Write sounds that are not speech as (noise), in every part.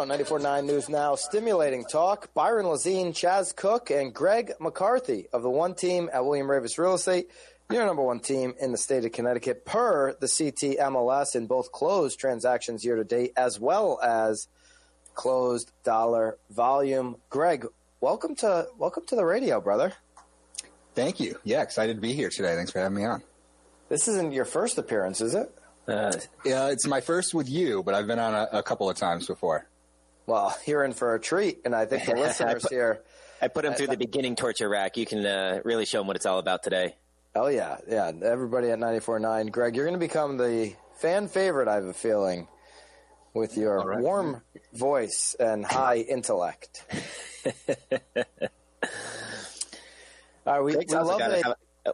Estate Radio, 94.9 News Now, stimulating talk. Byron Lazine, Chaz Cook, and Greg McCarthy of the one team at William Raveis Real Estate, your number one team in the state of Connecticut per the CT MLS in both closed transactions year to date as well as closed dollar volume. Greg, welcome to welcome to the radio, brother. Thank you. Yeah, excited to be here today. Thanks for having me on. This isn't your first appearance, is it? Uh, yeah, it's my first with you, but I've been on a, a, couple of times before. Well, you're in for a treat, and I think the listeners (laughs) I put, here. I put him through the beginning torture rack. You can uh, really show him what it's all about today. Oh yeah, yeah. Everybody at 94.9. Greg, you're going to become the fan favorite. I have a feeling with your right. warm voice and high intellect. (laughs) all right, we, we love it. Oh,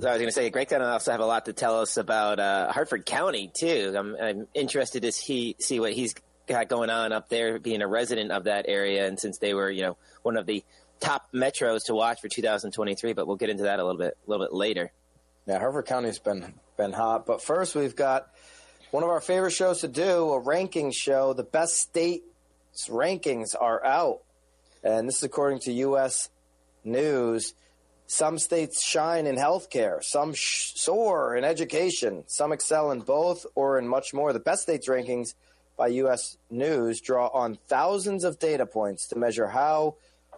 so I was going to say, Greg going to also have a lot to tell us about uh, Hartford County too. I'm, I'm interested to see see what he's got going on up there, being a resident of that area, and since they were, you know, one of the top metros to watch for 2023. But we'll get into that a little bit a little bit later. Yeah, Hartford County's been been hot, but first we've got one of our favorite shows to do, a ranking show. The best states rankings are out, and this is according to U.S. News. Some states shine in healthcare, some sh- soar in education, some excel in both or in much more. The best states rankings by U.S. News draw on thousands of data points to measure how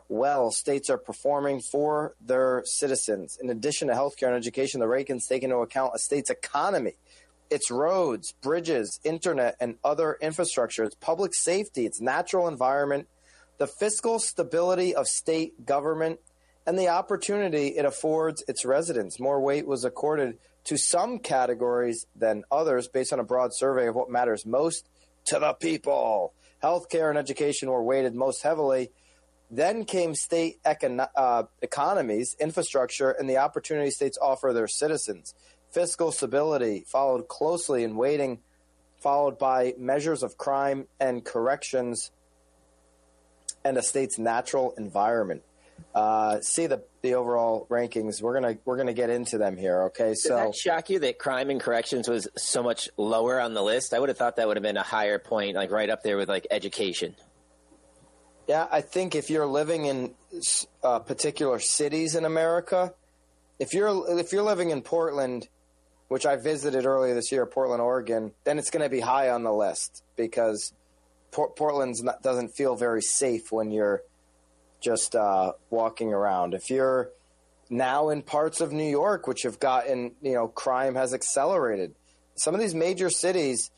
well states are performing for their citizens. In addition to healthcare and education, the rankings take into account a state's economy, its roads, bridges, internet, and other infrastructure, its public safety, its natural environment, the fiscal stability of state government, and the opportunity it affords its residents. More weight was accorded to some categories than others based on a broad survey of what matters most to the people. Healthcare and education were weighted most heavily. Then came state uh, economies, infrastructure, and the opportunity states offer their citizens. Fiscal stability followed closely in weighting, followed by measures of crime and corrections, and a state's natural environment uh, see the the overall rankings. We're gonna we're gonna get into them here. Okay, so Does that shock you that crime and corrections was so much lower on the list? I would have thought that would have been a higher point, like right up there with like education. Yeah, I think if you're living in uh, particular cities in America, if you're if you're living in Portland, which I visited earlier this year, Portland, Oregon, then it's going to be high on the list because Port- Portland doesn't feel very safe when you're just uh, walking around. If you're now in parts of New York, which have gotten, you know, crime has accelerated. Some of these major cities,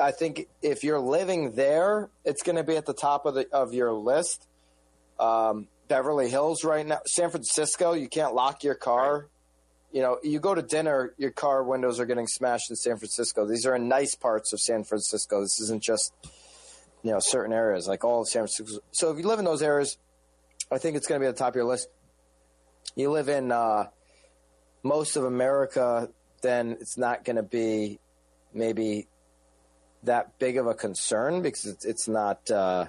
I think if you're living there, it's going to be at the top of the of your list. Um, Beverly Hills right now, San Francisco, you can't lock your car. You know, you go to dinner, your car windows are getting smashed in San Francisco. These are in nice parts of San Francisco. This isn't just, you know, certain areas like all of San Francisco. So if you live in those areas, I think it's going to be at the top of your list. You live in uh, most of America, then it's not going to be maybe that big of a concern because it's, it's not uh,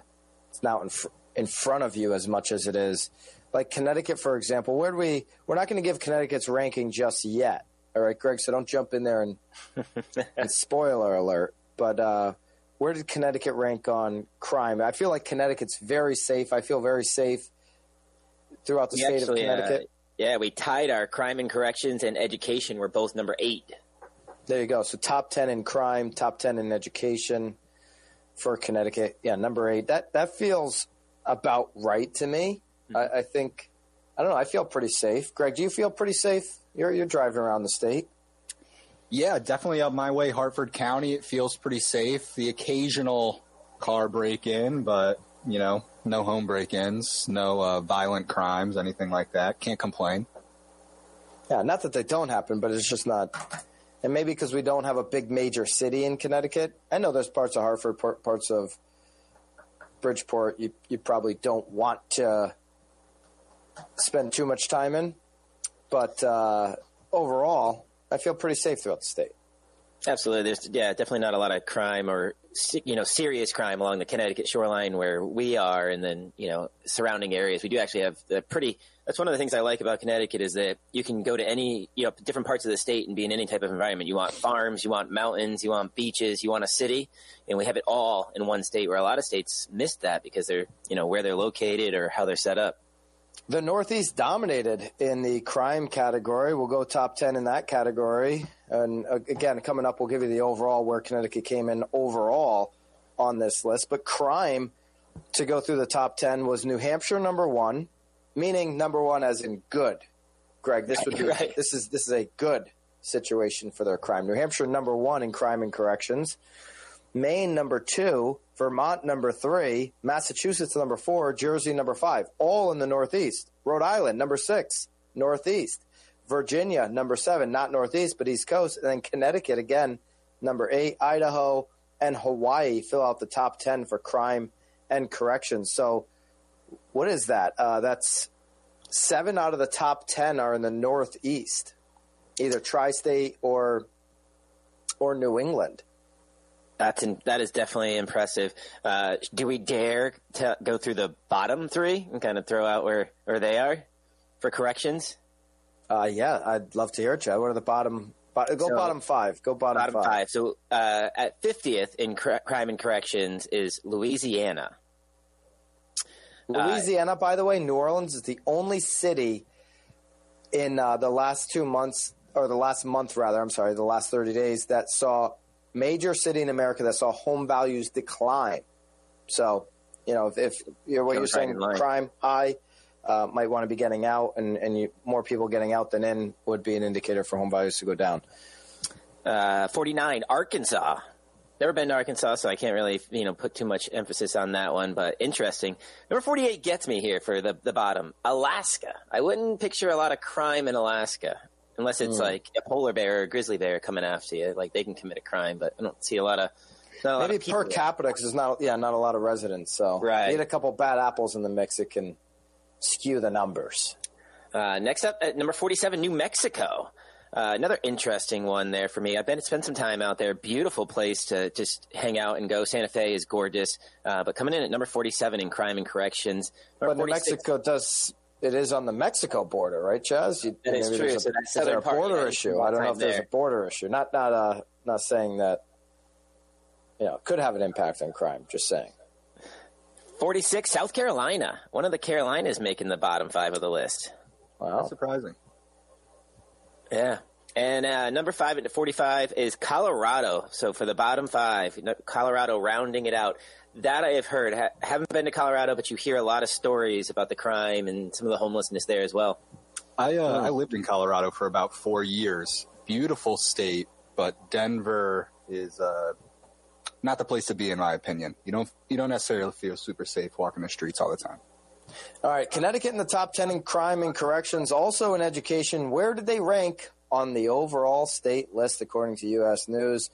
it's not in, fr- in front of you as much as it is like Connecticut, for example. Where do we? We're not going to give Connecticut's ranking just yet. All right, Greg. So don't jump in there and, (laughs) and spoiler alert. But uh, where did Connecticut rank on crime? I feel like Connecticut's very safe. I feel very safe throughout the we state actually, of uh, Connecticut? Uh, yeah, we tied our crime and corrections and education. We're both number eight. There you go. So top ten in crime, top ten in education for Connecticut. Yeah, number eight. That that feels about right to me. Mm-hmm. I, I, think I don't know. I feel pretty safe. Greg, do you feel pretty safe? You're you're driving around the state. Yeah, definitely up my way, Hartford County. It feels pretty safe. The occasional car break in, but you know, no home break-ins, no uh, violent crimes, anything like that. Can't complain. Yeah, not that they don't happen, but it's just not. And maybe because we don't have a big major city in Connecticut. I know there's parts of Hartford, parts of Bridgeport. You you probably don't want to spend too much time in, but uh, overall, I feel pretty safe throughout the state. Absolutely. There's yeah, definitely not a lot of crime or you know serious crime along the Connecticut shoreline where we are, and then you know surrounding areas. We do actually have a pretty. That's one of the things I like about Connecticut is that you can go to any you know different parts of the state and be in any type of environment. You want farms, you want mountains, you want beaches, you want a city, and we have it all in one state. Where a lot of states miss that because they're you know where they're located or how they're set up. The Northeast dominated in the crime category. We'll go top 10 in that category. And uh, again, coming up, we'll give you the overall where Connecticut came in overall on this list. But crime, to go through the top 10, was New Hampshire number one, meaning number one as in good. Greg, this would be (laughs) right. this is this is a good situation for their crime. New Hampshire number one in crime and corrections. Maine number two, Vermont number three, Massachusetts number four, Jersey number five, all in the Northeast. Rhode Island number six, Northeast. Virginia number seven, not Northeast but East Coast, and then Connecticut again number eight, Idaho and Hawaii fill out the top ten for crime and corrections. So, what is that? Uh, that's seven out of the top ten are in the Northeast, either tri-state or or New England. That's in, that is definitely impressive. Uh, do we dare to go through the bottom three and kind of throw out where, where they are for corrections? Uh, yeah, I'd love to hear it, Chad. What are the bottom? go so, bottom five. Go bottom, bottom five. five. So uh, at fiftieth in cr- crime and corrections is Louisiana. Louisiana, by the way, New Orleans is the only city in uh, the last two months, or the last month rather. I'm sorry, the last thirty days that saw major city in America that saw home values decline. So, you know, if, if you know, what you're saying, crime high, uh, might want to be getting out, and, and you, more people getting out than in would be an indicator for home values to go down. Uh, 49, Arkansas. Never been to Arkansas, so I can't really, you know, put too much emphasis on that one. But interesting. Number 48 gets me here for the the bottom. Alaska. I wouldn't picture a lot of crime in Alaska unless it's mm. like a polar bear or a grizzly bear coming after you. Like they can commit a crime, but I don't see a lot of. Maybe of per capita because there's not yeah not a lot of residents. So right. need a couple bad apples in the mix. It can skew the numbers. Uh, next up at number 47, New Mexico. Uh, another interesting one there for me. I've been spent some time out there. Beautiful place to just hang out and go. Santa Fe is gorgeous, uh, but coming in at number 47 in crime and corrections. But New Mexico does it is on the Mexico border, right, Chaz? You, that is true. A, so is there a border issue? I don't know if there's there. a border issue. Not not uh, not saying that. You know, could have an impact on crime. Just saying. 46, South Carolina. One of the Carolinas making the bottom five of the list. Wow. That's surprising. Yeah. And uh, number five at 45 is Colorado. So for the bottom five, Colorado rounding it out that I have heard. Ha- haven't been to Colorado, but you hear a lot of stories about the crime and some of the homelessness there as well. I uh, I lived in Colorado for about four years. Beautiful state, but Denver is uh, not the place to be, in my opinion. You don't you don't necessarily feel super safe walking the streets all the time. All right, Connecticut in the top ten in crime and corrections, also in education. Where did they rank on the overall state list according to U.S. News?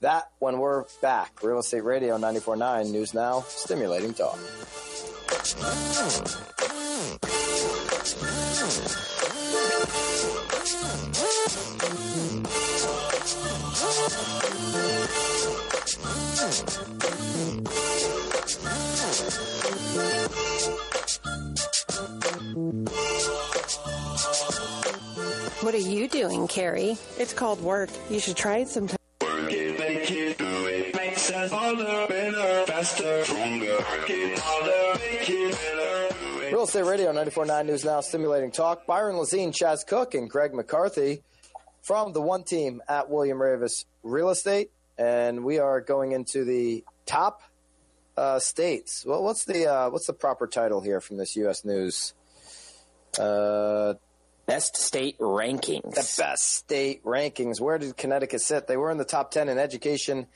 That when we're back. Real Estate Radio 94.9 News Now, stimulating talk. Mm. Doing, Carrie? It's called work. You should try it sometime. Real Estate Radio 94.9 News Now, stimulating talk. Byron Lazine, Chaz Cook, and Greg McCarthy from the one team at William Raveis Real Estate. And we are going into the top uh, states. Well, what's the uh, what's the proper title here from this U.S. News? Uh, best state rankings. The best state rankings. Where did Connecticut sit? They were in the top ten in education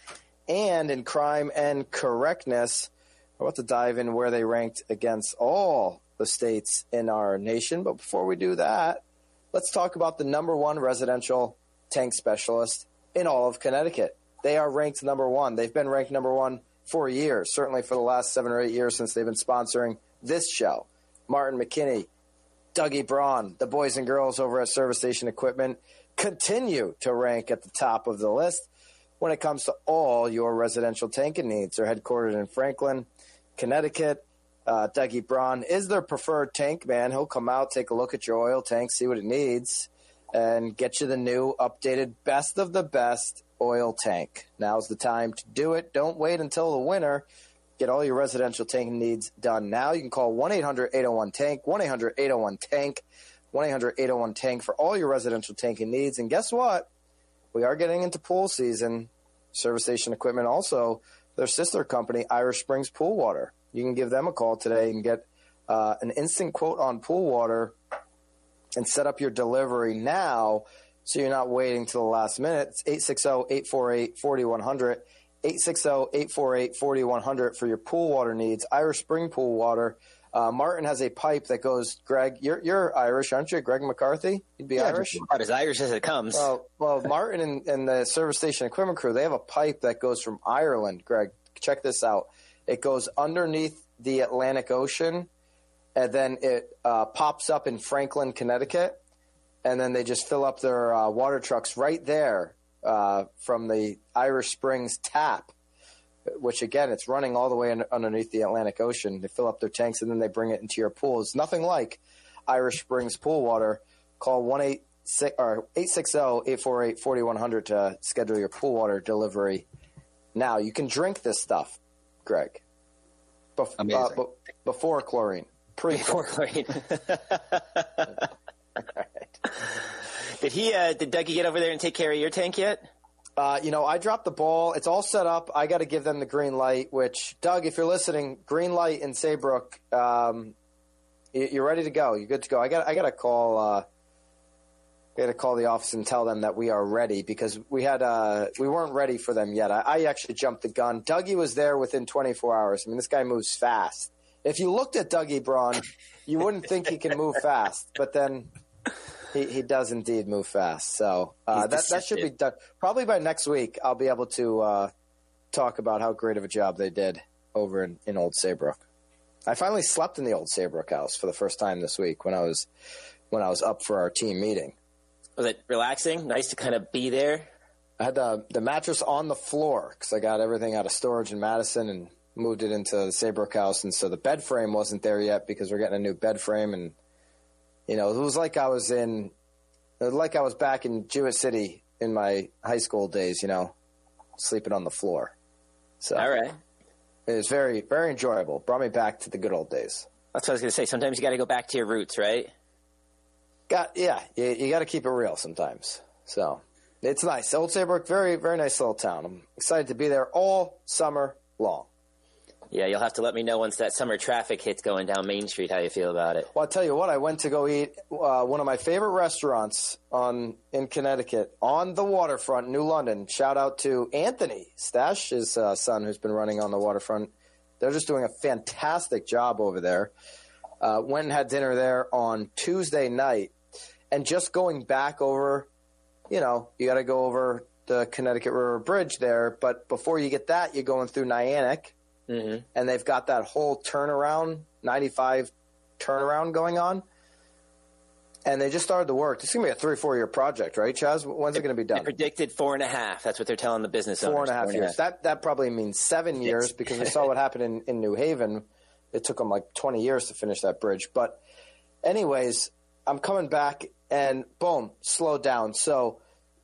and in crime and correctness. We're about to dive in where they ranked against all the states in our nation. But before we do that, let's talk about the number one residential tank specialist in all of Connecticut. They are ranked number one. They've been ranked number one for years, certainly for the last seven or eight years since they've been sponsoring this show. Martin McKinney, Dougie Braun, the boys and girls over at Service Station Equipment continue to rank at the top of the list. when it comes to all your residential tanking needs. They're headquartered in Franklin, Connecticut. Uh, Dougie Braun is their preferred tank man. He'll come out, take a look at your oil tank, see what it needs, and get you the new, updated, best of the best oil tank. Now's the time to do it. Don't wait until the winter. Get all your residential tank needs done now. You can call 1 800 801 Tank, 1 800 801 Tank, 1 800 801 Tank for all your residential tanking needs. And guess what? We are getting into pool season. Service Station Equipment also, their sister company, Irish Springs Pool Water. You can give them a call today and get uh, an instant quote on pool water and set up your delivery now so you're not waiting till the last minute. It's 860 848 4100. 860-848-4100 for your pool water needs. Irish Spring Pool Water. Uh, Martin has a pipe that goes. Greg, you're you're Irish, aren't you? Greg McCarthy, you'd be yeah, Irish. About as Irish as it comes. Well, well, Martin and, and the service station equipment crew, they have a pipe that goes from Ireland. Greg, check this out. It goes underneath the Atlantic Ocean, and then it uh, pops up in Franklin, Connecticut, and then they just fill up their uh, water trucks right there uh, from the Irish Springs tap, which again, it's running all the way in, underneath the Atlantic Ocean. They fill up their tanks and then they bring it into your pool. It's nothing like Irish Springs pool water. Call 1 860 848 4100 to schedule your pool water delivery. Now, you can drink this stuff, Greg. Bef- Amazing. Uh, b- before chlorine. Pre chlorine. (laughs) Did he? Uh, did Dougie get over there and take care of your tank yet? Uh, you know, I dropped the ball. It's all set up. I got to give them the green light. Which, Doug, if you're listening, green light in Saybrook. Um, you're ready to go. You're good to go. I got. I got to call. Uh, I got to call the office and tell them that we are ready because we had. Uh, we weren't ready for them yet. I, I actually jumped the gun. Dougie was there within 24 hours. I mean, this guy moves fast. If you looked at Dougie Braun, you wouldn't think he can move fast. But then he, he does indeed move fast. So uh, that that should be done. Probably by next week, I'll be able to uh, talk about how great of a job they did over in, in Old Saybrook. I finally slept in the Old Saybrook house for the first time this week when I was when I was up for our team meeting. Was it relaxing? Nice to kind of be there. I had the the mattress on the floor because I got everything out of storage in Madison and moved it into the Saybrook house, and so the bed frame wasn't there yet because we're getting a new bed frame and you know, it was like I was in, like I was back in Jewett City in my high school days. You know, sleeping on the floor. So all right, it was very very enjoyable. Brought me back to the good old days. That's what I was going to say. Sometimes you got to go back to your roots, right? Got yeah, you, you got to keep it real sometimes. So it's nice. Old Saybrook, very very nice little town. I'm excited to be there all summer long. Yeah, you'll have to let me know once that summer traffic hits going down Main Street how you feel about it. Well, I'll tell you what, I went to go eat uh, one of my favorite restaurants on in Connecticut on the waterfront, New London. Shout out to Anthony Stash, his uh, son, who's been running on the waterfront. They're just doing a fantastic job over there. Uh, went and had dinner there on Tuesday night, and just going back over, you know, you got to go over the Connecticut River Bridge there, but before you get that, you're going through Niantic mm-hmm. and they've got that whole turnaround, 95 turnaround going on. And they just started the work. This is going to be a three, four year project, right, Chaz? When's it going to be done? They predicted four and a half. That's what they're telling the business four owners. And a half four and a half years. That that probably means seven years because we saw what (laughs) happened in, in New Haven. It took them like 20 years to finish that bridge. But, anyways, I'm coming back and boom, slowed down. So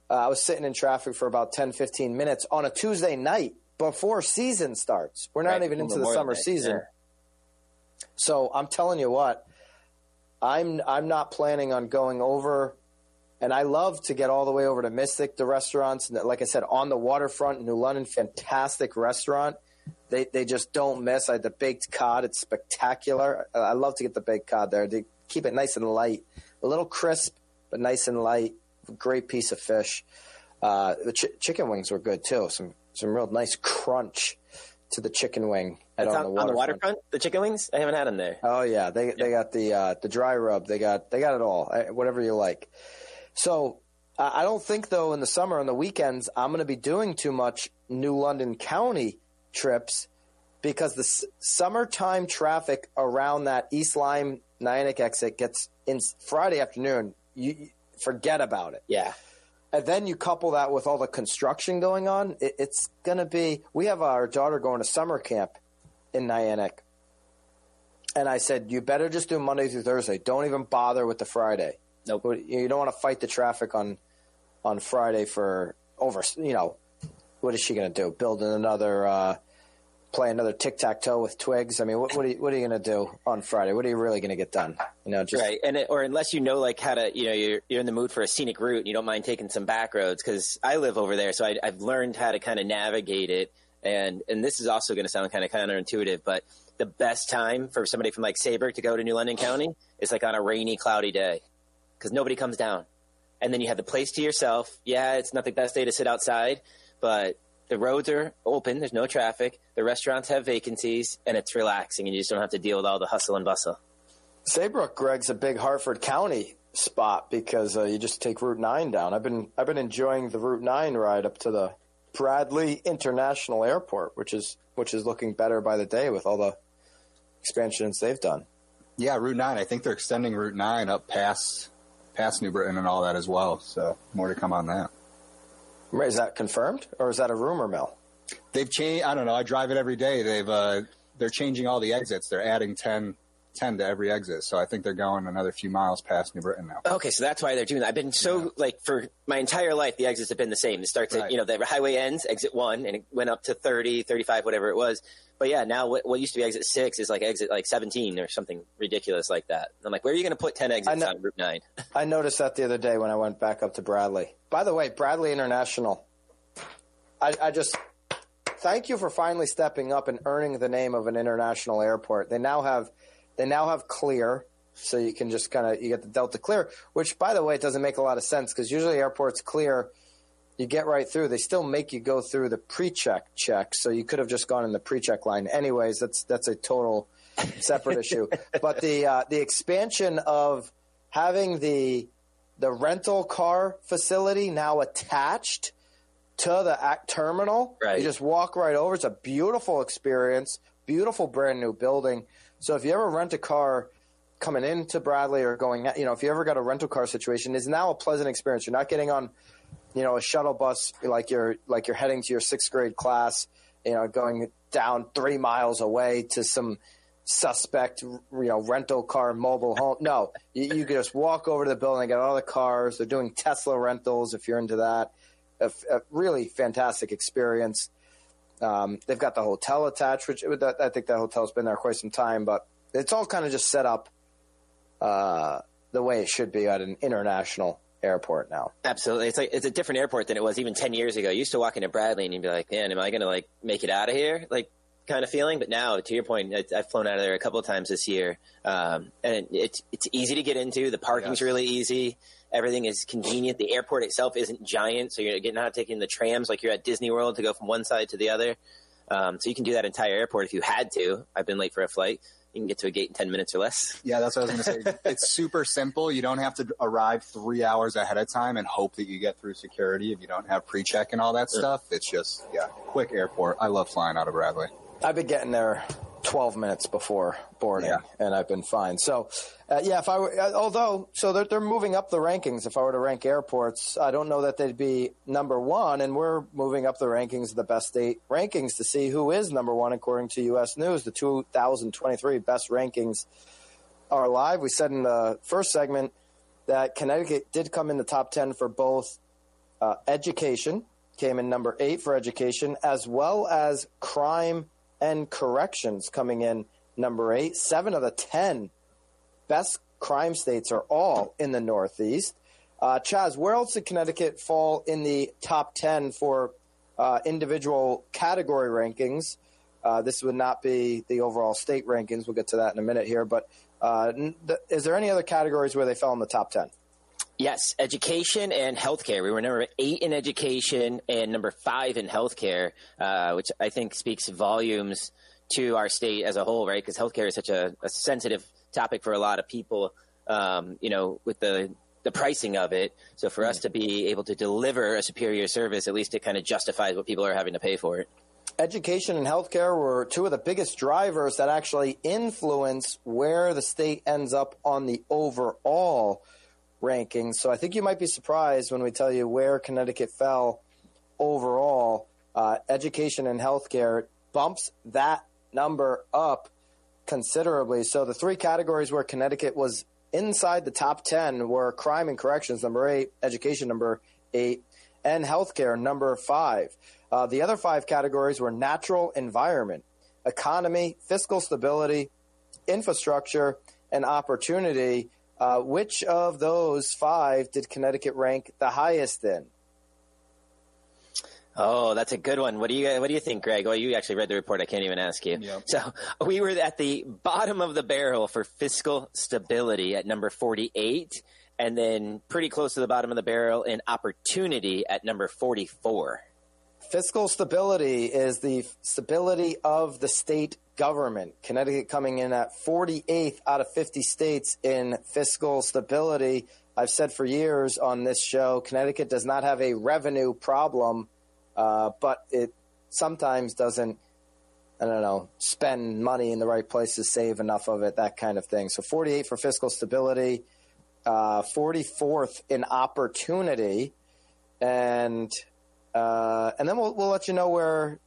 uh, I was sitting in traffic for about 10, 15 minutes on a Tuesday night before season starts. We're not right. even into the summer Day. season. So I'm telling you what, I'm I'm not planning on going over and I love to get all the way over to Mystic, the restaurants, like I said, on the waterfront, New London, fantastic restaurant. They they just don't miss. I had the baked cod; it's spectacular. I love to get the baked cod there. They keep it nice and light, a little crisp, but nice and light. Great piece of fish. Uh, the ch- chicken wings were good too. Some some real nice crunch to the chicken wing. At, on, on, the waterfront. on, the waterfront. The chicken wings? I haven't had them there. Oh yeah, they they got the uh, the dry rub. They got they got it all. Whatever you like. So uh, I don't think though in the summer on the weekends I'm going to be doing too much New London County trips because the s- summertime traffic around that East Lyme Niantic exit gets in Friday afternoon. You, you forget about it. Yeah. And then you couple that with all the construction going on, it, it's going to be. We have our daughter going to summer camp in Niantic. And I said, you better just do Monday through Thursday. Don't even bother with the Friday. Nope. You don't want to fight the traffic on on Friday for over, you know, what is she going to do? Building another, uh, play another tic tac toe with twigs? I mean, what, what are you, what are you going to do on Friday? What are you really going to get done? You know, just right. And it, or unless you know like how to, you know, you're you're in the mood for a scenic route and you don't mind taking some back roads because I live over there, so I, I've learned how to kind of navigate it. And and this is also going to sound kind of counterintuitive, but the best time for somebody from like Sabre to go to New London County is like on a rainy, cloudy day because nobody comes down. And then you have the place to yourself. Yeah, it's not the best day to sit outside, but the roads are open. There's no traffic. The restaurants have vacancies, and it's relaxing, and you just don't have to deal with all the hustle and bustle. Saybrook, Greg's a big Hartford County spot because uh, you just take Route Nine down. I've been I've been enjoying the Route Nine ride up to the Bradley International Airport, which is which is looking better by the day with all the expansions they've done. Yeah, Route Nine. I think they're extending Route Nine up past past New Britain and all that as well. So more to come on that. Is that confirmed, or is that a rumor mill? They've changed. I don't know. I drive it every day. They've uh, they're changing all the exits. They're adding 10, 10 to every exit. So I think they're going another few miles past New Britain now. Okay, so that's why they're doing that. I've been so yeah. like for my entire life, the exits have been the same. It starts right. you know the highway ends exit one, and it went up to 30, 35, whatever it was. But yeah, now what, what used to be exit six is like exit like seventeen or something ridiculous like that. I'm like, where are you going to put ten exits on Route nine? (laughs) I noticed that the other day when I went back up to Bradley. By the way, Bradley International. I, I just thank you for finally stepping up and earning the name of an international airport. They now have they now have clear, so you can just kind of you get the Delta clear, which by the way, it doesn't make a lot of sense because usually airports clear you get right through. They still make you go through the pre-check check, so you could have just gone in the pre-check line. Anyways, that's that's a total separate issue. (laughs) But the uh, the expansion of having the the rental car facility now attached to the act terminal, right. you just walk right over. It's a beautiful experience, beautiful brand new building. So if you ever rent a car coming into Bradley or going, you know, if you ever got a rental car situation, it's now a pleasant experience. You're not getting on you know, a shuttle bus like you're like you're heading to your sixth grade class, you know, going down three miles away to some suspect, you know, rental car mobile home. No, you, you just walk over to the building, get all the cars. They're doing Tesla rentals if you're into that. A, a really fantastic experience. Um, they've got the hotel attached, which I think that hotel's been there quite some time, but it's all kind of just set up uh, the way it should be at an international airport now. Absolutely, it's like it's a different airport than it was even ten years ago. You used to walk into Bradley and you'd be like, "Man, am I going to like make it out of here?" Like kind of feeling. But now, to your point, I've flown out of there a couple of times this year, um, and it's it's easy to get into. The parking's yes. really easy. Everything is convenient. The airport itself isn't giant, so you're not taking the trams like you're at Disney World to go from one side to the other. Um, so you can do that entire airport if you had to. I've been late for a flight you can get to a gate in 10 minutes or less. Yeah, that's what I was going to say. (laughs) it's super simple. You don't have to arrive three hours ahead of time and hope that you get through security if you don't have pre check and all that sure. stuff. It's just, yeah, quick airport. I love flying out of Bradley. I've been getting there 12 minutes before boarding, yeah. and I've been fine. So, uh, yeah, if I were, uh, although, so they're, they're moving up the rankings. If I were to rank airports, I don't know that they'd be number one, and we're moving up the rankings, the best state rankings, to see who is number one according to U.S. News. The 2023 best rankings are live. We said in the first segment that Connecticut did come in the top 10 for both uh, education, came in number eight for education, as well as crime and corrections coming in number eight. Seven of the 10 best crime states are all in the Northeast. Uh, Chaz, where else did Connecticut fall in the top 10 for uh, individual category rankings? Uh, this would not be the overall state rankings. We'll get to that in a minute here. But uh, is there any other categories where they fell in the top 10? Yes, education and healthcare. We were number eight in education and number five in healthcare, uh, which I think speaks volumes to our state as a whole, right? Because healthcare is such a, a, sensitive topic for a lot of people, um, you know, with the the pricing of it. So for mm us to be able to deliver a superior service, at least it kind of justifies what people are having to pay for it. Education and healthcare were two of the biggest drivers that actually influence where the state ends up on the overall rankings. So I think you might be surprised when we tell you where Connecticut fell overall. Uh, education and healthcare bumps that number up considerably. So the three categories where Connecticut was inside the top 10 were crime and corrections, number eight, education, number eight, and healthcare, number five. Uh, the other five categories were natural environment, economy, fiscal stability, infrastructure, and opportunity. Uh, which of those five did Connecticut rank the highest in? Oh, that's a good one. What do you What do you think, Greg? Well, you actually read the report. I can't even ask you. Yep. So (laughs) we were at the bottom of the barrel for fiscal stability at number forty-eight, and then pretty close to the bottom of the barrel in opportunity at number forty-four. Fiscal stability is the stability of the state government. Connecticut coming in at 48th out of 50 states in fiscal stability. I've said for years on this show, Connecticut does not have a revenue problem uh, but it sometimes doesn't. I don't know, spend money in the right places, save enough of it, that kind of thing. So 48 for fiscal stability, uh, 44th in opportunity, and uh, and then we'll we'll let you know where.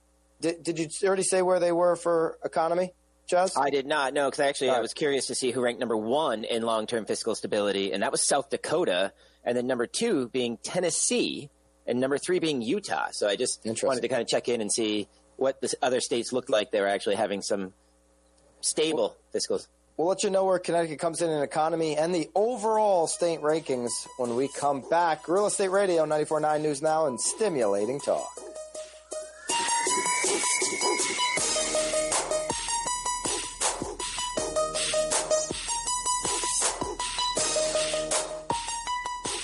Did, did you already say where they were for economy? Just? I did not know because actually. I was curious to see who ranked number one in long term fiscal stability, and that was South Dakota, and then number two being Tennessee, and number three being Utah. So I just wanted to kind of check in and see what the other states looked like. They were actually having some stable fiscals. We'll let you know where Connecticut comes in in economy and the overall state rankings when we come back. Real Estate Radio, 94.9 News Now, and stimulating talk.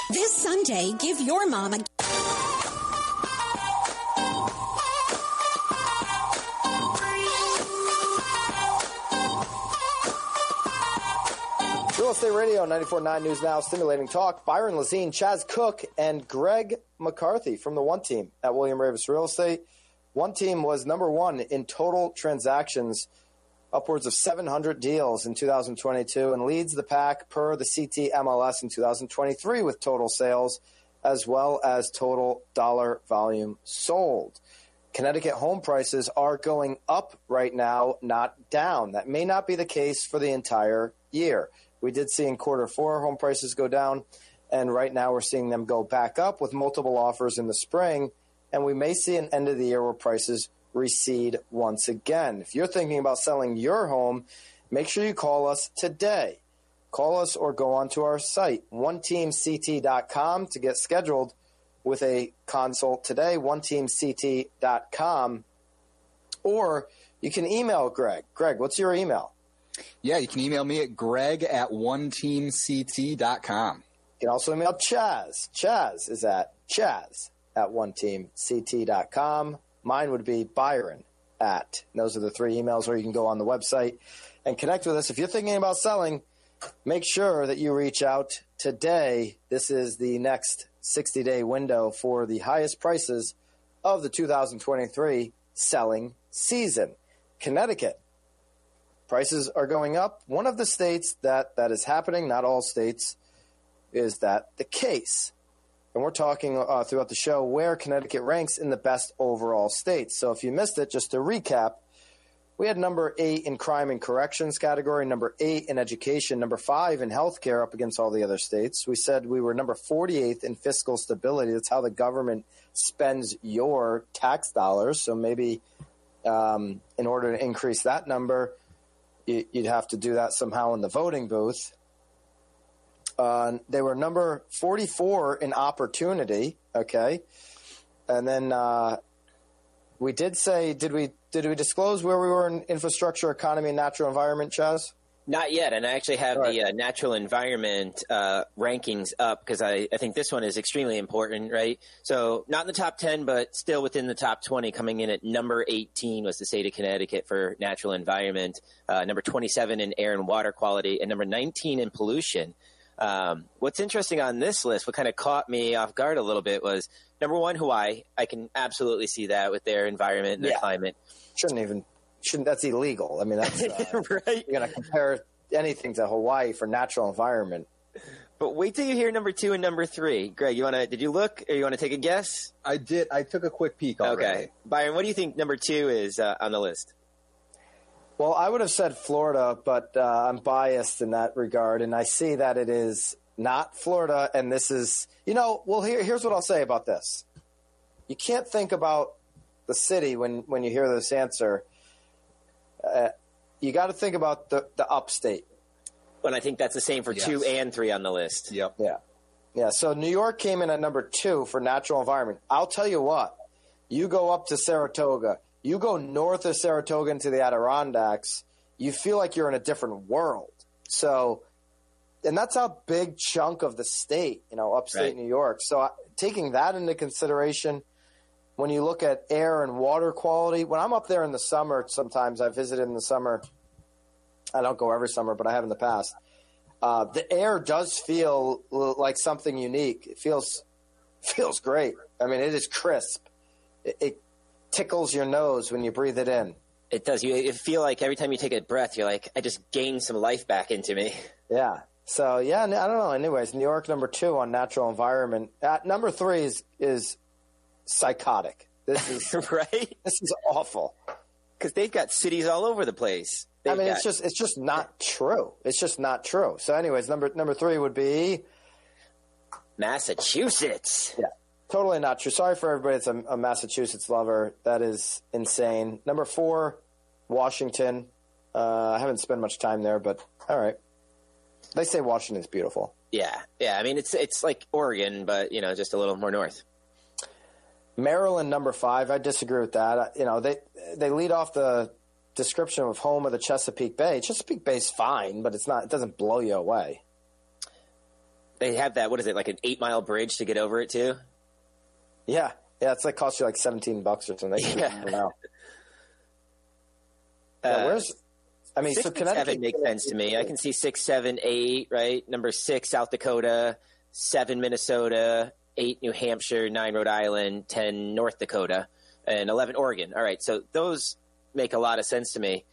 This Sunday, give your mom a Real Estate Radio, 94.9 News Now, Stimulating Talk. Byron Lazine, Chaz Cook, and Greg McCarthy from the One Team at William Raveis Real Estate. One Team was number one in total transactions, upwards of 700 deals in 2022, and leads the pack per the CT MLS in 2023 with total sales as well as total dollar volume sold. Connecticut home prices are going up right now, not down. That may not be the case for the entire year. We did see in quarter four home prices go down, and right now we're seeing them go back up with multiple offers in the spring. And we may see an end of the year where prices recede once again. If you're thinking about selling your home, make sure you call us today. Call us or go onto our site, oneteamct.com, to get scheduled with a consult today, oneteamct.com. Or you can email Greg. Greg, what's your email? Yeah, you can email me at greg at oneteamct.com. You can also email Chaz. Chaz is at chaz at oneteamct.com. Mine would be Byron at. Those are the three emails where you can go on the website and connect with us. If you're thinking about selling, make sure that you reach out today. This is the next 60 day window for the highest prices of the 2023 selling season. Connecticut prices are going up. One of the states that that is happening, not all states, is that the case. And we're talking uh, throughout the show where Connecticut ranks in the best overall states. So if you missed it, just to recap, we had number eight in crime and corrections category, number eight in education, number five in healthcare up against all the other states. We said we were number 48th in fiscal stability. That's how the government spends your tax dollars. So maybe um, in order to increase that number, you'd have to do that somehow in the voting booth. Uh, they were number 44 in opportunity. Okay. And then uh, we did say, did we did we disclose where we were in infrastructure, economy, and natural environment, Chaz? Not yet, and I actually have right. the uh, natural environment uh, rankings up because I, I, think this one is extremely important, right? So, not in the top 10, but still within the top 20, coming in at number 18 was the state of Connecticut for natural environment, uh, number 27 in air and water quality, and number 19 in pollution. Um, what's interesting on this list, what kind of caught me off guard a little bit was number one, Hawaii. I can absolutely see that with their environment and their yeah. climate. Shouldn't even shouldn't that's illegal. I mean, that's (laughs) uh, right. You're going to compare anything to Hawaii for natural environment. But wait till you hear number two and number three. Greg, you want to? Did you look, or you want to take a guess? I did. I took a quick peek already. Okay, Byron, what do you think number two is uh, on the list? Well, I would have said Florida, but uh, I'm biased in that regard, and I see that it is not Florida, and this is, you know, well, here, here's what I'll say about this. You can't think about the city when, when you hear this answer. Uh, you got to think about the, the upstate. And I think that's the same for yes. two and three on the list. Yep. Yeah. Yeah. So New York came in at number two for natural environment. I'll tell you what, you go up to Saratoga, you go north of Saratoga into the Adirondacks, you feel like you're in a different world. So, and that's a big chunk of the state, you know, upstate right. New York. So, taking that into consideration, when you look at air and water quality, when I'm up there in the summer, sometimes I visited in the summer. I don't go every summer, but I have in the past. Uh, the air does feel like something unique. It feels (laughs) feels great. I mean, it is crisp. It, it tickles your nose when you breathe it in. It does. You, you feel like every time you take a breath, you're like, I just gained some life back into me. (laughs) Yeah. So yeah, I don't know. Anyways, New York number two on natural environment. At number three is is psychotic. This (laughs) is right. This is awful because they've got cities all over the place. They've I mean, got... it's just it's just not true. It's just not true. So, anyways, number number three would be Massachusetts. Yeah, Totally not true. Sorry for everybody that's a, a Massachusetts lover. That is insane. Number four, Washington. Uh, I haven't spent much time there, but all right. They say Washington's beautiful. Yeah, yeah. I mean, it's it's like Oregon, but you know, just a little more north. Maryland, number five. I disagree with that. You know, they they lead off the description of home of the Chesapeake Bay. Chesapeake Bay's fine, but it's not. It doesn't blow you away. They have that. What is it? Like an eight mile bridge to get over it too. Yeah, yeah, it's like cost you like seventeen bucks or something. Yeah. (laughs) Uh, where's? I mean, six so seven makes sense to me. I can see six, seven, eight. Right, number six, South Dakota, seven, Minnesota, eight, New Hampshire, nine, Rhode Island, ten, North Dakota, and eleven, Oregon. All right, so those make a lot of sense to me.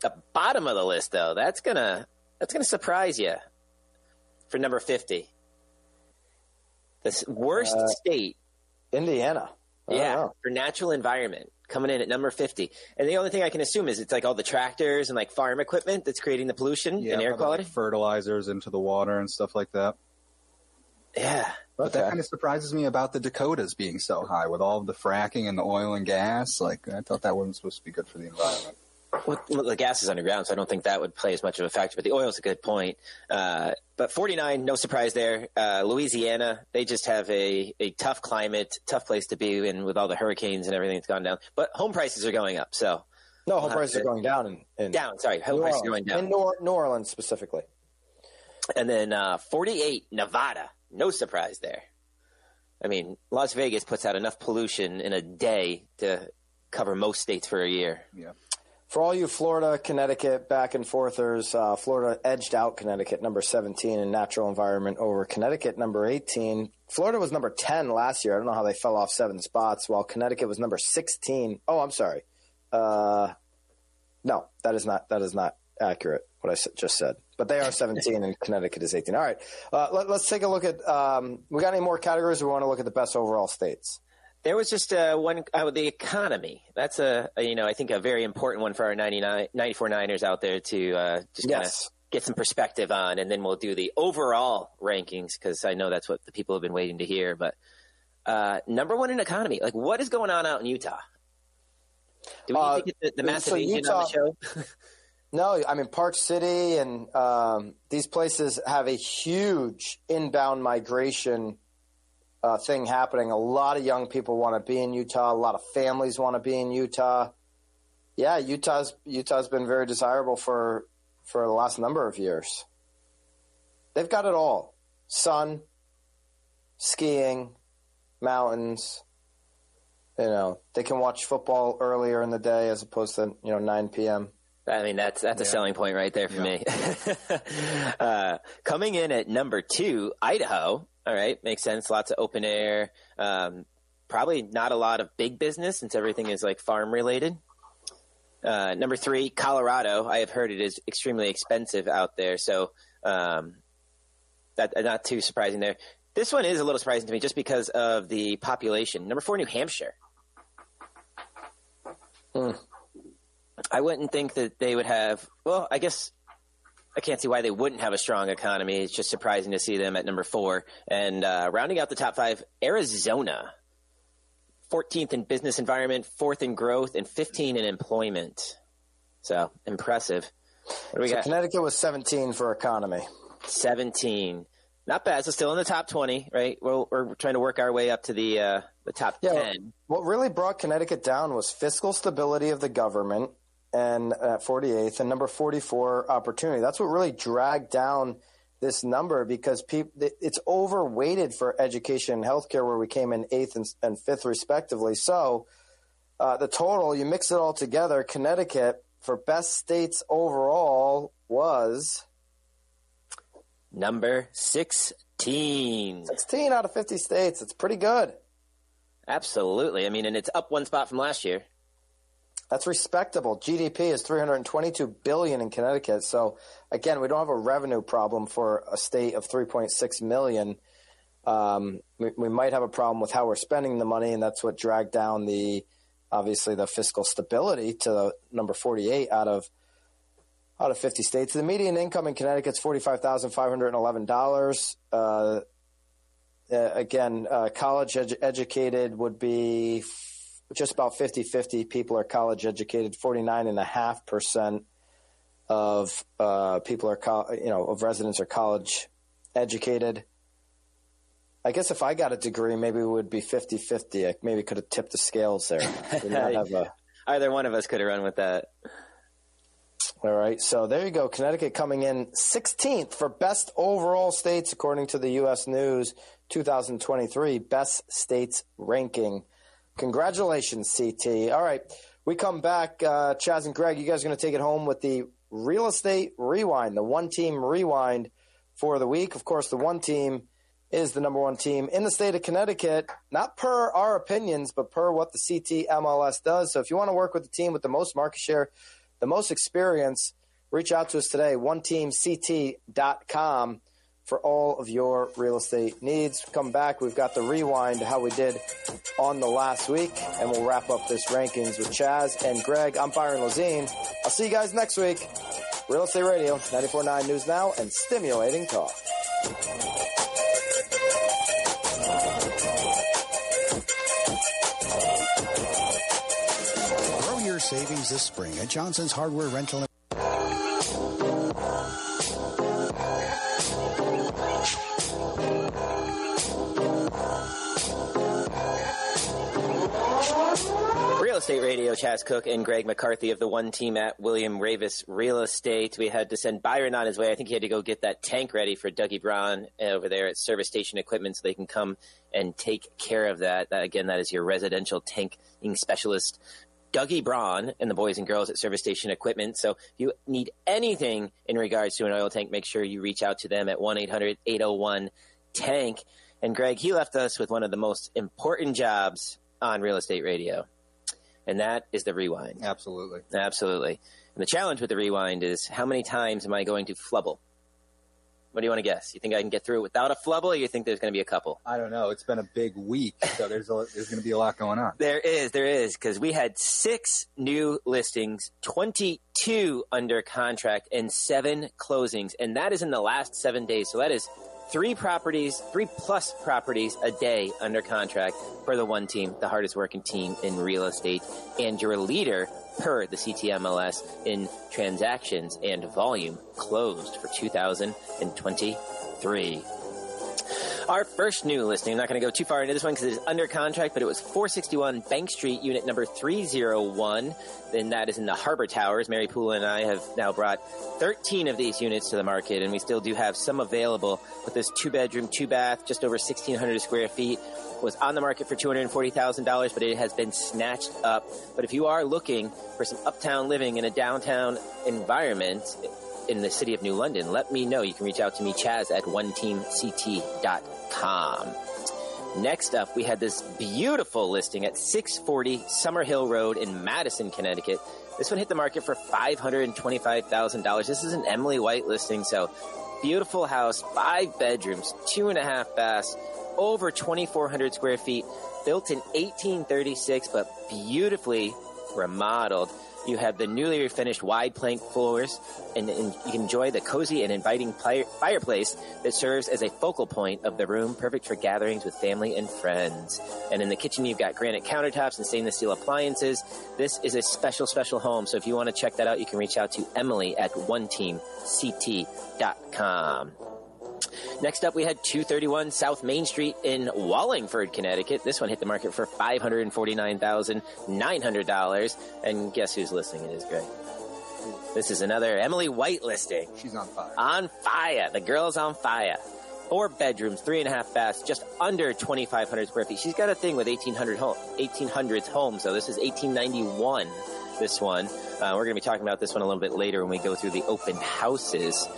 The bottom of the list, though, that's gonna that's gonna surprise you. For number fifty, the worst uh, state Indiana. yeah, for natural environment coming in at number 50. And the only thing I can assume is it's like all the tractors and like farm equipment that's creating the pollution yeah, and air quality. Like fertilizers into the water and stuff like that. Yeah. But okay. that kind of surprises me about the Dakotas being so high with all of the fracking and the oil and gas. Like, I thought that wasn't supposed to be good for the environment. Well, the gas is underground, so I don't think that would play as much of a factor. But the oil is a good point. Uh, but 49, no surprise there. Uh, Louisiana, they just have a, a tough climate, tough place to be in with all the hurricanes and everything that's gone down. But home prices are going up, so. No, home prices to, are going down. In, in down, sorry. Home prices are going down. In New, New Orleans specifically. And then uh, 48, Nevada. No surprise there. I mean, Las Vegas puts out enough pollution in a day to cover most states for a year. Yeah. For all you Florida, Connecticut back and forthers, uh, Florida edged out Connecticut number 17 in natural environment over Connecticut number 18. Florida was number 10 last year. I don't know how they fell off seven spots, while Connecticut was number 16. Oh, I'm sorry. Uh, no, that is not that is not accurate. What I just said, but they are 17 and Connecticut is 18. All right, uh, let, us take a look at. Um, we got any more categories? we want to look at the best overall states. There was just uh, one uh, the economy. That's a, a, you know I think a very important one for our 99, 94 Niners out there to uh, just kind of yes. get some perspective on, and then we'll do the overall rankings because I know that's what the people have been waiting to hear. But uh, number one in economy, like what is going on out in Utah? Do we uh, get the, the massive so Utah, on the show? (laughs) no, I mean Park City and um, these places have a huge inbound migration uh, thing happening. A lot of young people want to be in Utah. A lot of families want to be in Utah. Yeah, Utah's Utah's been very desirable for for the last number of years. They've got it all: sun, skiing, mountains. You know, they can watch football earlier in the day as opposed to you know 9 p.m. I mean, that's that's yeah. a selling point right there for yeah. me. (laughs) uh, coming in at number two, Idaho. All right, makes sense. Lots of open air. Um, probably not a lot of big business since everything is like farm related. Uh, number three, Colorado. I have heard it is extremely expensive out there. So, um, that not too surprising there. This one is a little surprising to me just because of the population. Number four, New Hampshire. Hmm. I wouldn't think that they would have. Well, I guess I can't see why they wouldn't have a strong economy. It's just surprising to see them at number four. And uh, rounding out the top five, Arizona, 14th in business environment, fourth in growth, and 15 in employment. So impressive. What do we so got? Connecticut was 17 for economy. 17. Not bad. So still in the top 20, right? We're, we're trying to work our way up to the uh, the top yeah, 10. What really brought Connecticut down was fiscal stability of the government and at 48th and number 44 opportunity. That's what really dragged down this number because people it's overweighted for education and healthcare where we came in eighth and, and fifth respectively. So uh, the total, you mix it all together, Connecticut for best states overall was number 16. 16 out of 50 states. It's pretty good. Absolutely. I mean, and it's up one spot from last year. That's respectable. GDP is 322 billion in Connecticut. So again, we don't have a revenue problem for a state of 3.6 million. Um, we, we, might have a problem with how we're spending the money, and that's what dragged down the obviously the fiscal stability to the number 48 out of out of 50 states. The median income in Connecticut is $45,511. Uh, uh, again, uh, college ed- educated would be just about 50 50 people are college educated, 49.5% of uh, people are, co- you know, of residents are college educated. I guess if I got a degree, maybe it would be 50 50. I maybe could have tipped the scales there. (laughs) A... (laughs) Either one of us could have run with that. All right. So there you go. Connecticut coming in 16th for best overall states, according to the U.S. News 2023 Best States Ranking. Congratulations, CT. All right. We come back. Uh, Chaz and Greg, you guys are going to take it home with the real estate rewind, the one team rewind for the week. Of course, the one team is the number one team in the state of Connecticut, not per our opinions, but per what the CT MLS does. So if you want to work with the team with the most market share, the most experience, reach out to us today, oneteamct.com for all of your real estate needs. Come back, we've got the rewind how we did on the last week, and we'll wrap up this rankings with Chaz and Greg. I'm Byron Lazine. I'll see you guys next week. Real Estate Radio, 94.9 News Now, and Stimulating Talk. Grow your savings this spring at Johnson's Hardware Rental. Cook and Greg McCarthy of the one team at William Raveis Real Estate. We had to send Byron on his way. I think he had to go get that tank ready for Dougie Braun over there at Service Station Equipment so they can come and take care of that. that again, that is your residential tanking specialist, Dougie Braun and the boys and girls at Service Station Equipment. So if you need anything in regards to an oil tank, make sure you reach out to them at 1 800 801 Tank. And Greg, he left us with one of the most important jobs on real estate radio and that is the rewind. Absolutely. Absolutely. And the challenge with the rewind is how many times am I going to flubble? What do you want to guess? You think I can get through without a flubble, or you think there's going to be a couple? I don't know. It's been a big week, so there's a, there's going to be a lot going on. There is, there is, because we had six new listings, 22 under contract, and seven closings, and that is in the last seven days. So that is three properties, three plus properties a day under contract for the one team, the hardest working team in real estate, and your leader per the CTMLS in transactions and volume closed for 2023. Our first new listing, I'm not going to go too far into this one because it is under contract, but it was 461 Bank Street, unit number 301. Then that is in the Harbor Towers. Mary Poole and I have now brought 13 of these units to the market, and we still do have some available with this two bedroom, two bath, just over 1,600 square feet. Was on the market for $240,000, but it has been snatched up. But if you are looking for some uptown living in a downtown environment, in the city of New London, let me know. You can reach out to me, Chaz, at oneteamct.com. Next up, we had this beautiful listing at 640 Summerhill Road in Madison, Connecticut. This one hit the market for $525,000. This is an Emily White listing, so beautiful house, five bedrooms, two and a half baths, over 2,400 square feet, built in 1836, but beautifully remodeled. You have the newly refinished wide plank floors, and, and you can enjoy the cozy and inviting fireplace that serves as a focal point of the room, perfect for gatherings with family and friends. And in the kitchen, you've got granite countertops and stainless steel appliances. This is a special, special home. So if you want to check that out, you can reach out to Emily at oneteamct.com. Next up, we had 231 South Main Street in Wallingford, Connecticut. This one hit the market for $549,900. And guess who's listing it is Greg? This is another Emily White listing. She's on fire. On fire. The girl's on fire. Four bedrooms, three and a half baths, just under 2,500 square feet. She's got a thing with 1800 home, 1800s homes, so this is 1891, this one. Uh, we're going to be talking about this one a little bit later when we go through the open houses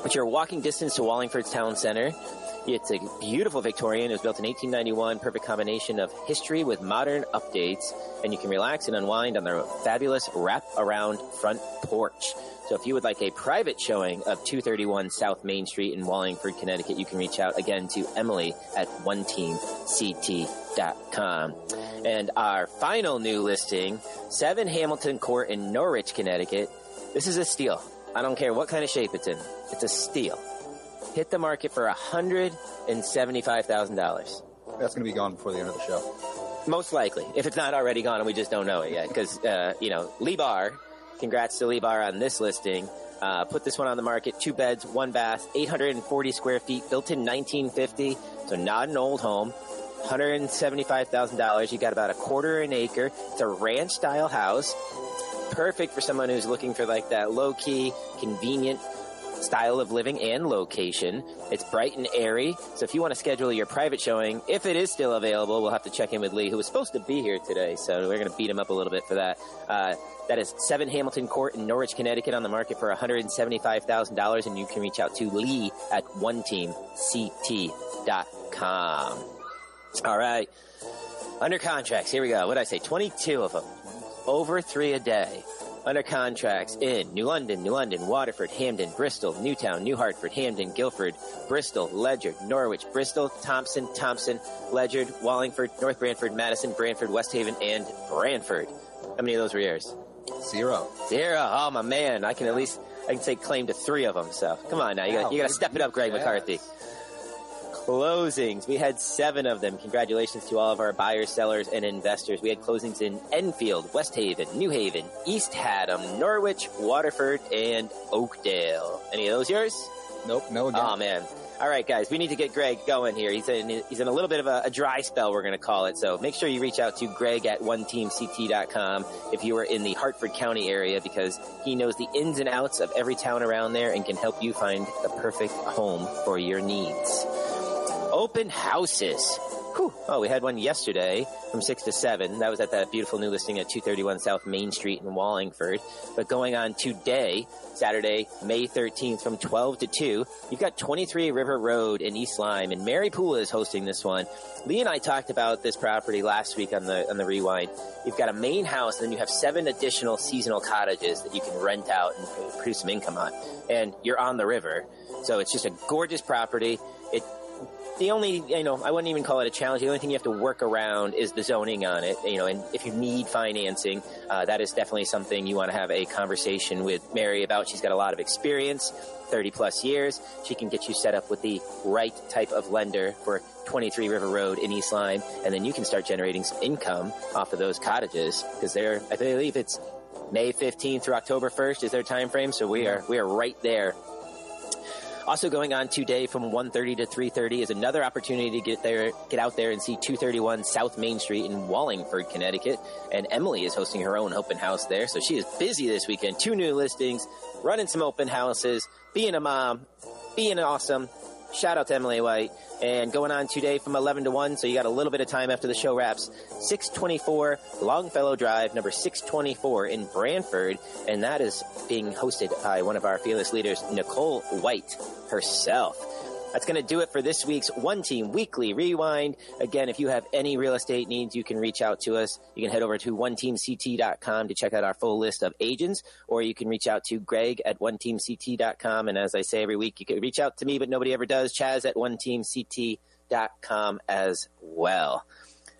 but you're walking distance to Wallingford's town center. It's a beautiful Victorian. It was built in 1891. Perfect combination of history with modern updates. And you can relax and unwind on the fabulous wrap around front porch. So if you would like a private showing of 231 South Main Street in Wallingford, Connecticut, you can reach out again to Emily at oneteamct.com. And our final new listing, 7 Hamilton Court in Norwich, Connecticut. This is a steal. I don't care what kind of shape it's in. It's a steal. Hit the market for $175,000. That's going to be gone before the end of the show. Most likely, if it's not already gone and we just don't know it yet. Because, uh, you know, Lee Bar, congrats to Lee Bar on this listing. Uh, put this one on the market. Two beds, one bath, 840 square feet, built in 1950. So not an old home. $175,000. You got about a quarter an acre. It's a ranch style house. Perfect for someone who's looking for like that low key, convenient style of living and location. It's bright and airy. So if you want to schedule your private showing, if it is still available, we'll have to check in with Lee, who was supposed to be here today. So we're going to beat him up a little bit for that. Uh, that is 7 Hamilton Court in Norwich, Connecticut on the market for $175,000. And you can reach out to Lee at oneteamct.com. All right. Under contracts. Here we go. What did I say? 22 of them. Over three a day under contracts in New London, New London, Waterford, Hamden, Bristol, Newtown, New Hartford, Hamden, Guilford, Bristol, Ledyard, Norwich, Bristol, Thompson, Thompson, Ledyard, Wallingford, North Branford, Madison, Branford, West Haven, and Branford. How many of those were yours? Zero. Zero. Oh my man, I can at least I can take claim to three of them. So come on now, you got you got to step it up, Greg McCarthy closings. We had seven of them. Congratulations to all of our buyers, sellers, and investors. We had closings in Enfield, West Haven, New Haven, East Haddam, Norwich, Waterford, and Oakdale. Any of those yours? Nope, no again. Oh, man. All right, guys, we need to get Greg going here. He's in, he's in a little bit of a, a dry spell, we're going to call it. So make sure you reach out to Greg at oneteamct.com if you are in the Hartford County area because he knows the ins and outs of every town around there and can help you find the perfect home for your needs open houses. Whew. Oh, we had one yesterday from 6 to 7. That was at that beautiful new listing at 231 South Main Street in Wallingford. But going on today, Saturday, May 13th from 12 to 2, you've got 23 River Road in East Lyme, and Mary Poole is hosting this one. Lee and I talked about this property last week on the on the rewind. You've got a main house, and then you have seven additional seasonal cottages that you can rent out and produce some income on. And you're on the river. So it's just a gorgeous property. It the only, you know, I wouldn't even call it a challenge. The only thing you have to work around is the zoning on it, you know, and if you need financing, uh, that is definitely something you want to have a conversation with Mary about. She's got a lot of experience, 30 plus years. She can get you set up with the right type of lender for 23 River Road in East Lyme, and then you can start generating some income off of those cottages because they're, I believe it's May 15th through October 1st is their time frame. So we are, we are right there also going on today from 1.30 to 3.30 is another opportunity to get there, get out there and see 231 South Main Street in Wallingford, Connecticut. And Emily is hosting her own open house there. So she is busy this weekend. Two new listings, running some open houses, being a mom, being awesome. Shout out to Emily White. And going on today from 11 to 1, so you got a little bit of time after the show wraps. 624 Longfellow Drive, number 624 in Branford. And that is being hosted by one of our fearless leaders, Nicole White herself. That's going to do it for this week's One Team Weekly Rewind. Again, if you have any real estate needs, you can reach out to us. You can head over to oneteamct.com to check out our full list of agents, or you can reach out to Greg at oneteamct.com. And as I say every week, you can reach out to me, but nobody ever does. Chaz at oneteamct.com as well.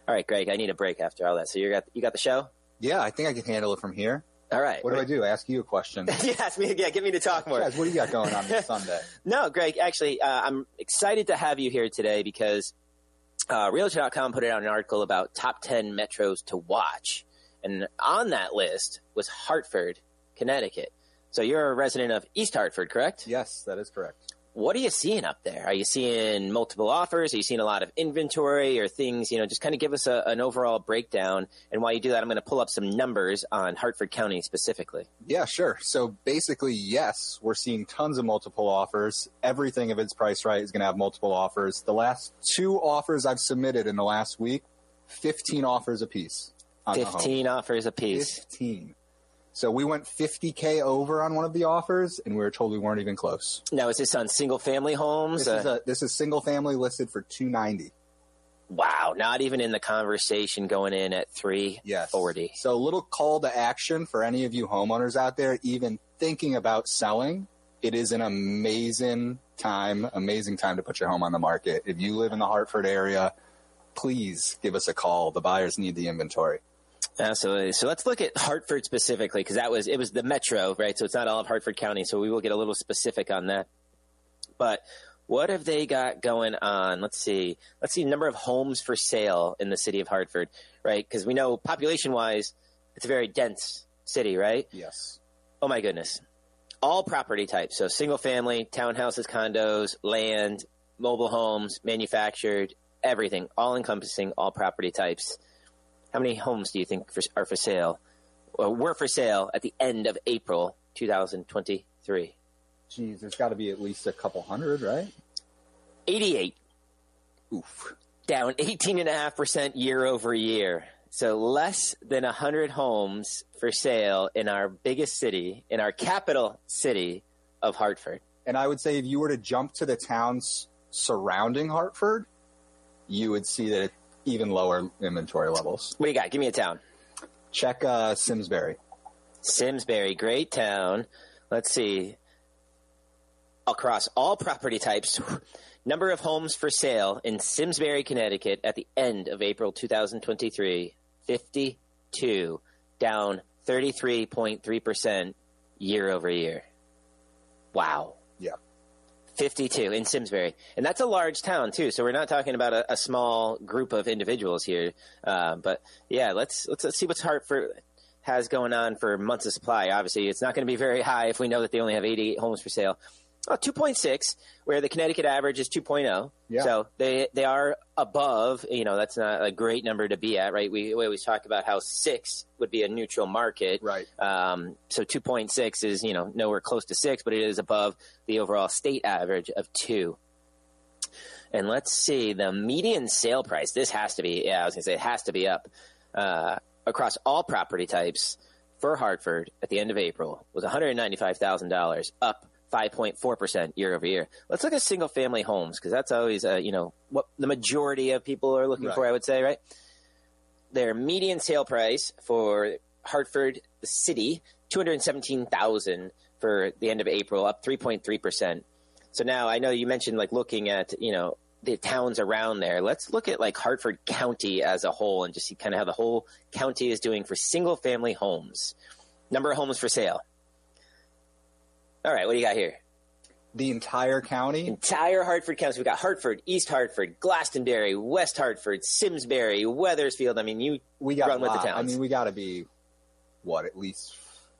All right, Greg, I need a break after all that. So you got you got the show? Yeah, I think I can handle it from here. All right. What do I do? Ask you a question. (laughs) yeah, ask me. Yeah, get me to talk more. Guys, what do you got going on this (laughs) Sunday? no, Greg. Actually, uh, I'm excited to have you here today because uh, Realtor.com put out an article about top ten metros to watch, and on that list was Hartford, Connecticut. So you're a resident of East Hartford, correct? Yes, that is correct what are you seeing up there? Are you seeing multiple offers? Are you seeing a lot of inventory or things? You know, just kind of give us a, an overall breakdown. And while you do that, I'm going to pull up some numbers on Hartford County specifically. Yeah, sure. So basically, yes, we're seeing tons of multiple offers. Everything, if it's priced right, is going to have multiple offers. The last two offers I've submitted in the last week, 15 offers apiece. 15 offers apiece. 15. So we went 50k over on one of the offers, and we were told we weren't even close. Now, is this on single family homes? This, uh, is, a, this is single family listed for 290. Wow, not even in the conversation going in at 340. Yes. So a little call to action for any of you homeowners out there, even thinking about selling. It is an amazing time, amazing time to put your home on the market. If you live in the Hartford area, please give us a call. The buyers need the inventory. Absolutely. So let's look at Hartford specifically because that was it was the metro, right? So it's not all of Hartford County. So we will get a little specific on that. But what have they got going on? Let's see. Let's see number of homes for sale in the city of Hartford, right? Because we know population wise, it's a very dense city, right? Yes. Oh my goodness. All property types. So single family, townhouses, condos, land, mobile homes, manufactured, everything, all encompassing all property types. How many homes do you think for, are for sale or were for sale at the end of April 2023? Geez, there's got to be at least a couple hundred, right? 88. Oof. Down 18.5% year over year. So less than 100 homes for sale in our biggest city, in our capital city of Hartford. And I would say if you were to jump to the towns surrounding Hartford, you would see that even lower inventory levels. What do you got? Give me a town. Check uh, Simsbury. Simsbury, great town. Let's see. Across all property types, (laughs) number of homes for sale in Simsbury, Connecticut at the end of April 2023 52, down 33.3% year over year. Wow. 52 in Simsbury, and that's a large town too. So we're not talking about a, a small group of individuals here. Uh, but yeah, let's, let's let's see what's Hartford has going on for months of supply. Obviously, it's not going to be very high if we know that they only have 88 homes for sale. Oh, 2.6, where the Connecticut average is 2.0. Yeah. So they they are above. You know, that's not a great number to be at, right? We, we always talk about how six would be a neutral market. Right. Um, so 2.6 is you know nowhere close to six, but it is above the overall state average of two. And let's see the median sale price. This has to be. Yeah, I was gonna say it has to be up uh, across all property types for Hartford at the end of April was one hundred ninety five thousand dollars, up 5.4% year over year. Let's look at single family homes because that's always, uh, you know, what the majority of people are looking right. for, I would say, right? Their median sale price for Hartford, city, 217,000 for the end of April, up 3.3%. So now I know you mentioned like looking at, you know, the towns around there. Let's look at like Hartford County as a whole and just see kind of how the whole county is doing for single family homes. Number of homes for sale. All right, what do you got here? The entire county? Entire Hartford County. So we got Hartford, East Hartford, Glastonbury, West Hartford, Simsbury, Wethersfield. I mean, you we got run with the towns. I mean, we got to be, what, at least,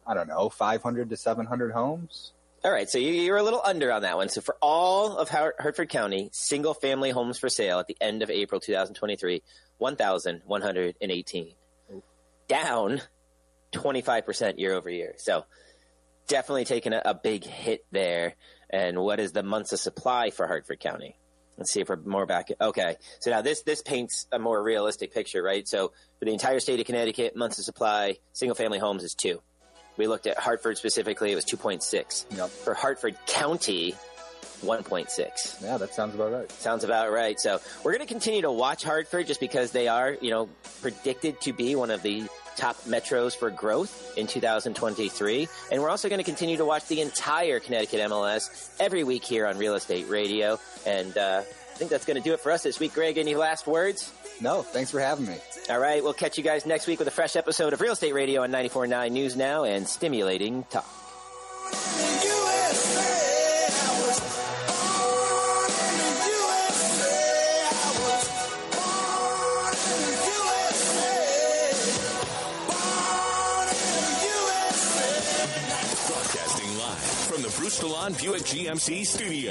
I don't know, 500 to 700 homes? All right, so you're a little under on that one. So for all of Hartford County, single family homes for sale at the end of April 2023, 1,118. Down 25% year over year. So definitely taken a, a big hit there. And what is the months of supply for Hartford County? Let's see if we're more back. Okay, so now this this paints a more realistic picture, right? So for the entire state of Connecticut, months of supply, single family homes is two. We looked at Hartford specifically; it was two point six. Yep. For Hartford County, 1.6. Yeah, that sounds about right. Sounds about right. So we're going to continue to watch Hartford just because they are, you know, predicted to be one of the top metros for growth in 2023. And we're also going to continue to watch the entire Connecticut MLS every week here on Real Estate Radio. And uh, I think that's going to do it for us this week. Greg, any last words? No, thanks for having me. All right, we'll catch you guys next week with a fresh episode of Real Estate Radio on 94.9 News Now and Stimulating Talk. The Buick GMC studio.